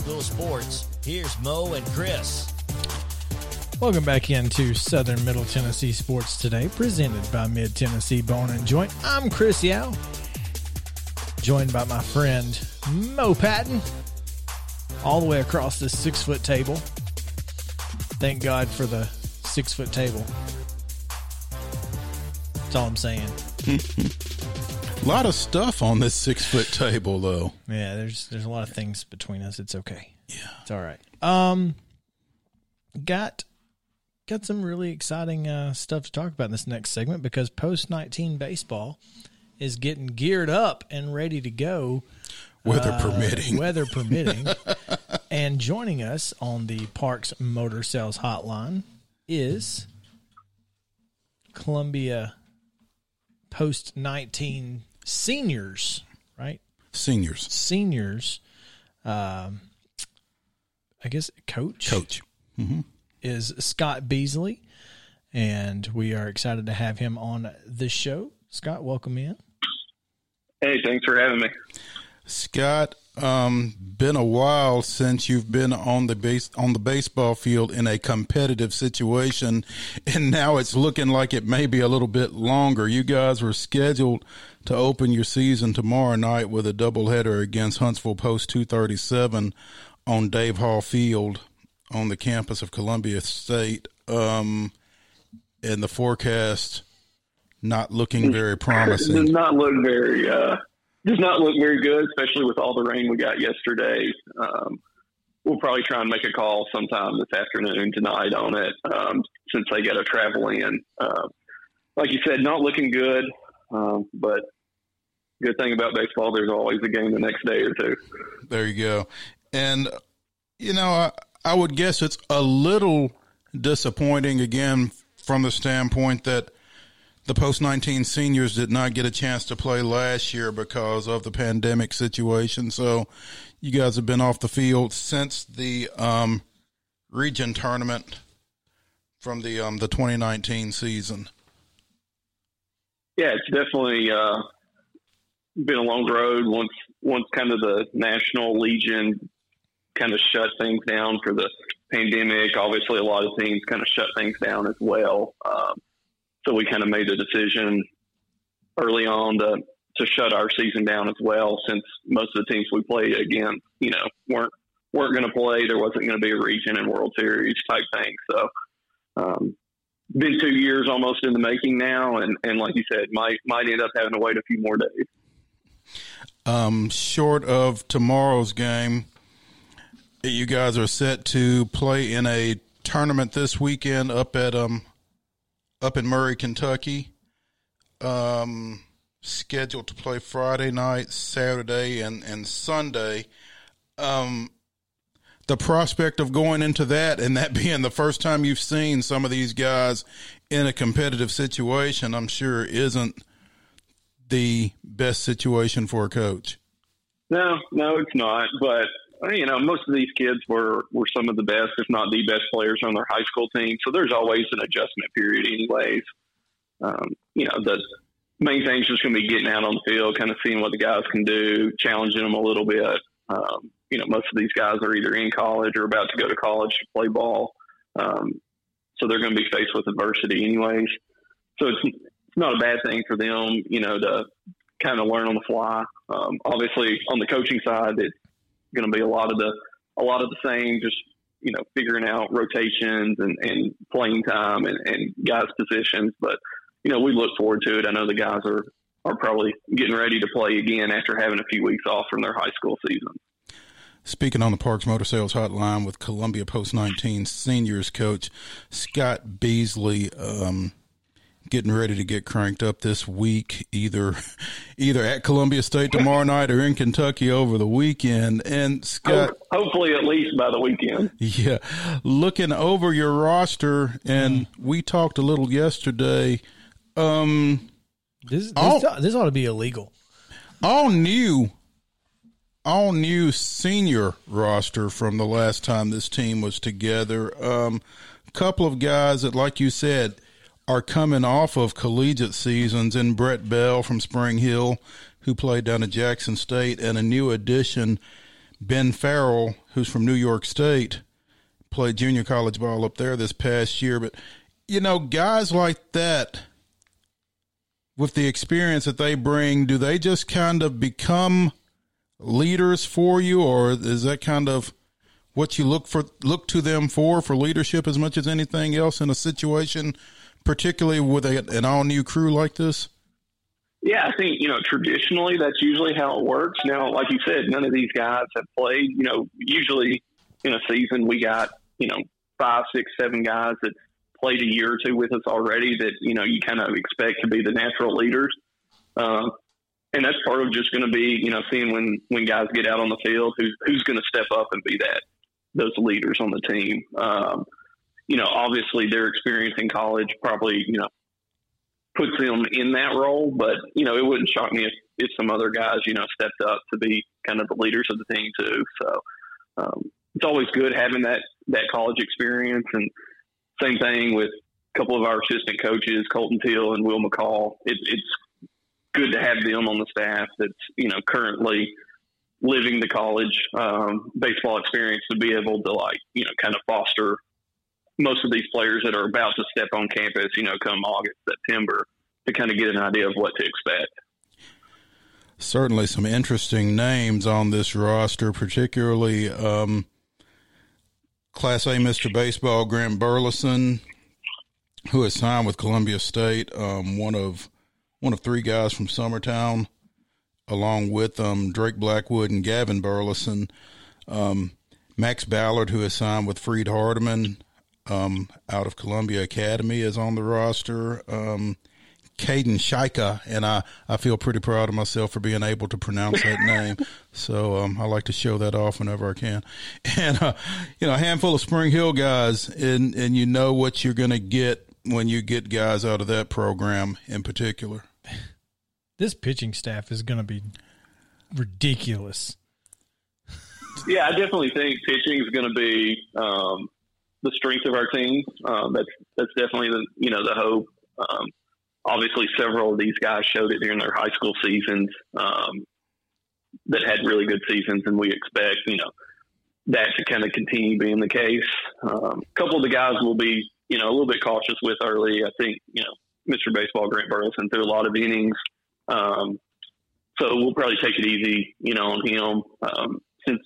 school sports, here's Mo and Chris. Welcome back into Southern Middle Tennessee Sports Today, presented by Mid Tennessee Bone and Joint. I'm Chris Yao, joined by my friend Mo Patton, all the way across this six foot table. Thank God for the six foot table. That's all I'm saying. A lot of stuff on this six foot table, though. Yeah, there's there's a lot of things between us. It's okay. Yeah. It's all right. Um, got got some really exciting uh, stuff to talk about in this next segment because post nineteen baseball is getting geared up and ready to go, Weather uh, permitting. weather permitting. and joining us on the Parks Motor Sales Hotline is Columbia post nineteen seniors, right? Seniors. seniors, um, I guess coach Coach. is Scott Beasley, and we are excited to have him on the show. Scott, welcome in. Hey, thanks for having me. Scott, um, been a while since you've been on the base on the baseball field in a competitive situation, and now it's looking like it may be a little bit longer. You guys were scheduled to open your season tomorrow night with a doubleheader against Huntsville Post 237 on Dave Hall Field on the campus of Columbia State. Um, and the forecast not looking very promising. Not look very uh, does not look very good, especially with all the rain we got yesterday. Um, we'll probably try and make a call sometime this afternoon tonight on it, um, since they got to travel in. Uh, like you said, not looking good, um, but good thing about baseball, there's always a game the next day or two. There you go. And, you know, I, I would guess it's a little disappointing again from the standpoint that the post 19 seniors did not get a chance to play last year because of the pandemic situation. So you guys have been off the field since the um, region tournament from the um, the 2019 season. Yeah, it's definitely uh, been a long road. Once once kind of the national legion kind of shut things down for the pandemic. Obviously, a lot of teams kind of shut things down as well. Um, so we kind of made the decision early on to to shut our season down as well, since most of the teams we played against, you know, weren't weren't going to play. There wasn't going to be a region and World Series type thing. So. Um, been two years almost in the making now, and, and like you said, might might end up having to wait a few more days. Um, short of tomorrow's game, you guys are set to play in a tournament this weekend up at um up in Murray, Kentucky. Um, scheduled to play Friday night, Saturday, and and Sunday. Um, the prospect of going into that and that being the first time you've seen some of these guys in a competitive situation, I'm sure isn't the best situation for a coach. No, no, it's not. But you know, most of these kids were were some of the best, if not the best players on their high school team. So there's always an adjustment period, anyways. Um, you know, the main thing is just going to be getting out on the field, kind of seeing what the guys can do, challenging them a little bit. Um, you know, most of these guys are either in college or about to go to college to play ball. Um, so they're going to be faced with adversity anyways. So it's, it's not a bad thing for them, you know, to kind of learn on the fly. Um, obviously on the coaching side, it's going to be a lot of the, a lot of the same, just, you know, figuring out rotations and, and playing time and, and guys positions. But, you know, we look forward to it. I know the guys are, are probably getting ready to play again after having a few weeks off from their high school season. Speaking on the Parks Motor Sales Hotline with Columbia Post 19 seniors coach Scott Beasley, um, getting ready to get cranked up this week, either either at Columbia State tomorrow night or in Kentucky over the weekend. And Scott, hopefully at least by the weekend. Yeah, looking over your roster, and we talked a little yesterday. Um, this this, all, this ought to be illegal. All new, all new senior roster from the last time this team was together. Um, couple of guys that, like you said are coming off of collegiate seasons in Brett Bell from Spring Hill, who played down at Jackson State, and a new addition, Ben Farrell, who's from New York State, played junior college ball up there this past year. But, you know, guys like that, with the experience that they bring, do they just kind of become leaders for you, or is that kind of what you look for look to them for for leadership as much as anything else in a situation particularly with a, an all new crew like this? Yeah, I think, you know, traditionally that's usually how it works. Now, like you said, none of these guys have played. You know, usually in a season we got, you know, five, six, seven guys that played a year or two with us already that, you know, you kind of expect to be the natural leaders. Um, and that's part of just going to be, you know, seeing when, when guys get out on the field, who's, who's going to step up and be that, those leaders on the team. Um, you know, obviously their experience in college probably, you know, puts them in that role. But, you know, it wouldn't shock me if, if some other guys, you know, stepped up to be kind of the leaders of the team too. So um, it's always good having that, that college experience. And same thing with a couple of our assistant coaches, Colton Teal and Will McCall. It, it's good to have them on the staff that's, you know, currently living the college um, baseball experience to be able to like, you know, kind of foster most of these players that are about to step on campus, you know, come August, September, to kind of get an idea of what to expect. Certainly, some interesting names on this roster, particularly um, Class A Mr. Baseball Grant Burleson, who has signed with Columbia State, um, one of one of three guys from Summertown, along with um, Drake Blackwood and Gavin Burleson. Um, Max Ballard, who has signed with Freed Hardeman, um, out of Columbia Academy is on the roster. Um, Caden Shaika, and I, I feel pretty proud of myself for being able to pronounce that name. So um, I like to show that off whenever I can. And uh, you know, a handful of Spring Hill guys, and and you know what you're going to get when you get guys out of that program in particular. This pitching staff is going to be ridiculous. Yeah, I definitely think pitching is going to be um, the strength of our team. Um, that's that's definitely the you know the hope. Um, obviously, several of these guys showed it during their high school seasons um, that had really good seasons, and we expect you know that to kind of continue being the case. Um, a couple of the guys will be you know a little bit cautious with early. I think you know Mr. Baseball Grant Burleson threw a lot of innings. Um, so we'll probably take it easy, you know, on him. Um, since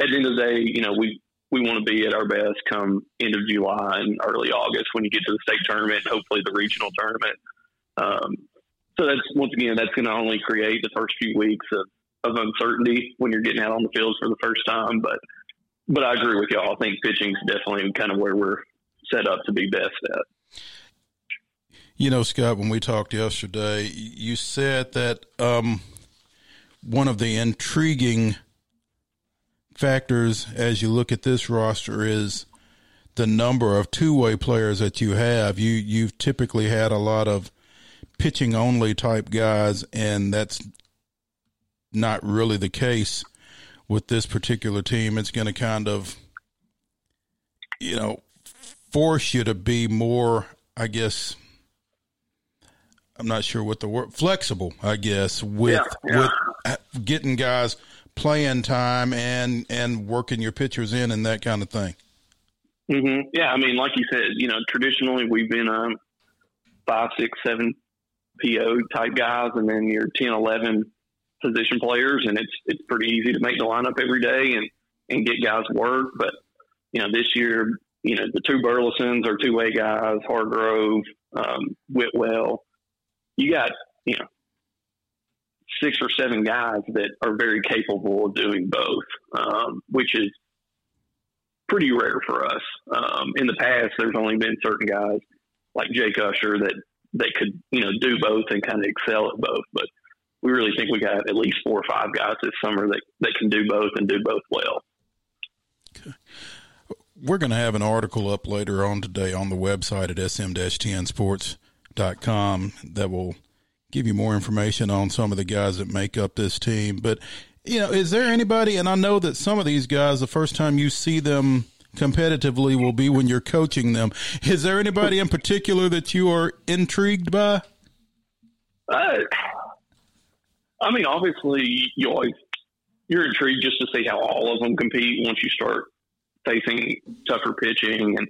at the end of the day, you know, we we want to be at our best come end of July and early August when you get to the state tournament, hopefully the regional tournament. Um, so that's once again, that's going to only create the first few weeks of, of uncertainty when you're getting out on the field for the first time. But but I agree with y'all. I think pitching is definitely kind of where we're set up to be best at. You know, Scott, when we talked yesterday, you said that um, one of the intriguing factors as you look at this roster is the number of two-way players that you have. You you've typically had a lot of pitching only type guys and that's not really the case with this particular team. It's going to kind of you know force you to be more, I guess I'm not sure what the word flexible, I guess, with yeah, yeah. with uh, getting guys playing time and and working your pitchers in and that kind of thing. Mm-hmm. Yeah, I mean, like you said, you know, traditionally we've been um, five, six, seven PO type guys, and then your 10, 11 position players, and it's it's pretty easy to make the lineup every day and and get guys work. But you know, this year, you know, the two Burlesons are two way guys, Hargrove, um, Whitwell. You got you know six or seven guys that are very capable of doing both, um, which is pretty rare for us. Um, in the past, there's only been certain guys like Jake Usher that that could you know do both and kind of excel at both. But we really think we got at least four or five guys this summer that that can do both and do both well. Okay. We're going to have an article up later on today on the website at sm-tnsports.com that will give you more information on some of the guys that make up this team. But, you know, is there anybody, and I know that some of these guys, the first time you see them competitively will be when you're coaching them. Is there anybody in particular that you are intrigued by? Uh, I mean, obviously, you always you're intrigued just to see how all of them compete once you start facing tougher pitching and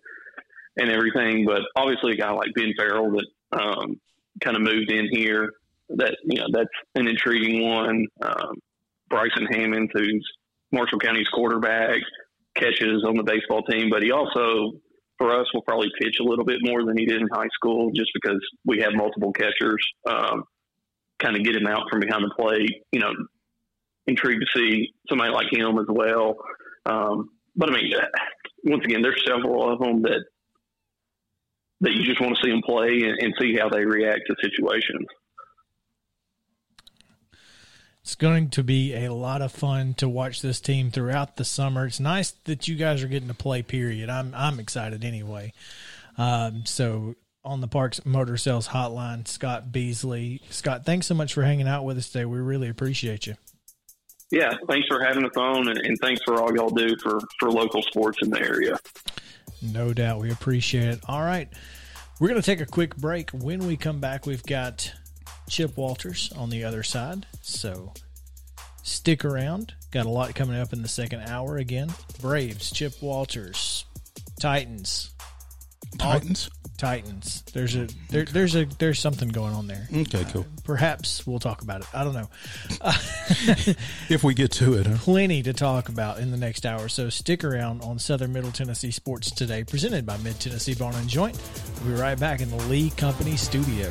and everything. But obviously, a guy like Ben Farrell that um, kind of moved in here, that you know that's an intriguing one. Um, Bryson Hammond, who's Marshall County's quarterback, catches on the baseball team, but he also for us will probably pitch a little bit more than he did in high school, just because we have multiple catchers. Um, kind of get him out from behind the plate. You know, intrigued to see somebody like him as well. Um, but I mean, once again, there's several of them that that you just want to see them play and, and see how they react to situations. It's going to be a lot of fun to watch this team throughout the summer. It's nice that you guys are getting to play. Period. I'm I'm excited anyway. Um, so on the Parks Motor Sales Hotline, Scott Beasley. Scott, thanks so much for hanging out with us today. We really appreciate you. Yeah, thanks for having us on, and, and thanks for all y'all do for for local sports in the area. No doubt, we appreciate it. All right, we're going to take a quick break. When we come back, we've got Chip Walters on the other side. So stick around. Got a lot coming up in the second hour again. Braves, Chip Walters, Titans. Titans. Titans. There's a there, there's a there's something going on there. Okay, cool. Uh, perhaps we'll talk about it. I don't know. Uh, if we get to it, huh? plenty to talk about in the next hour. So stick around on Southern Middle Tennessee Sports today, presented by Mid Tennessee Bone and Joint. We'll be right back in the Lee Company studio.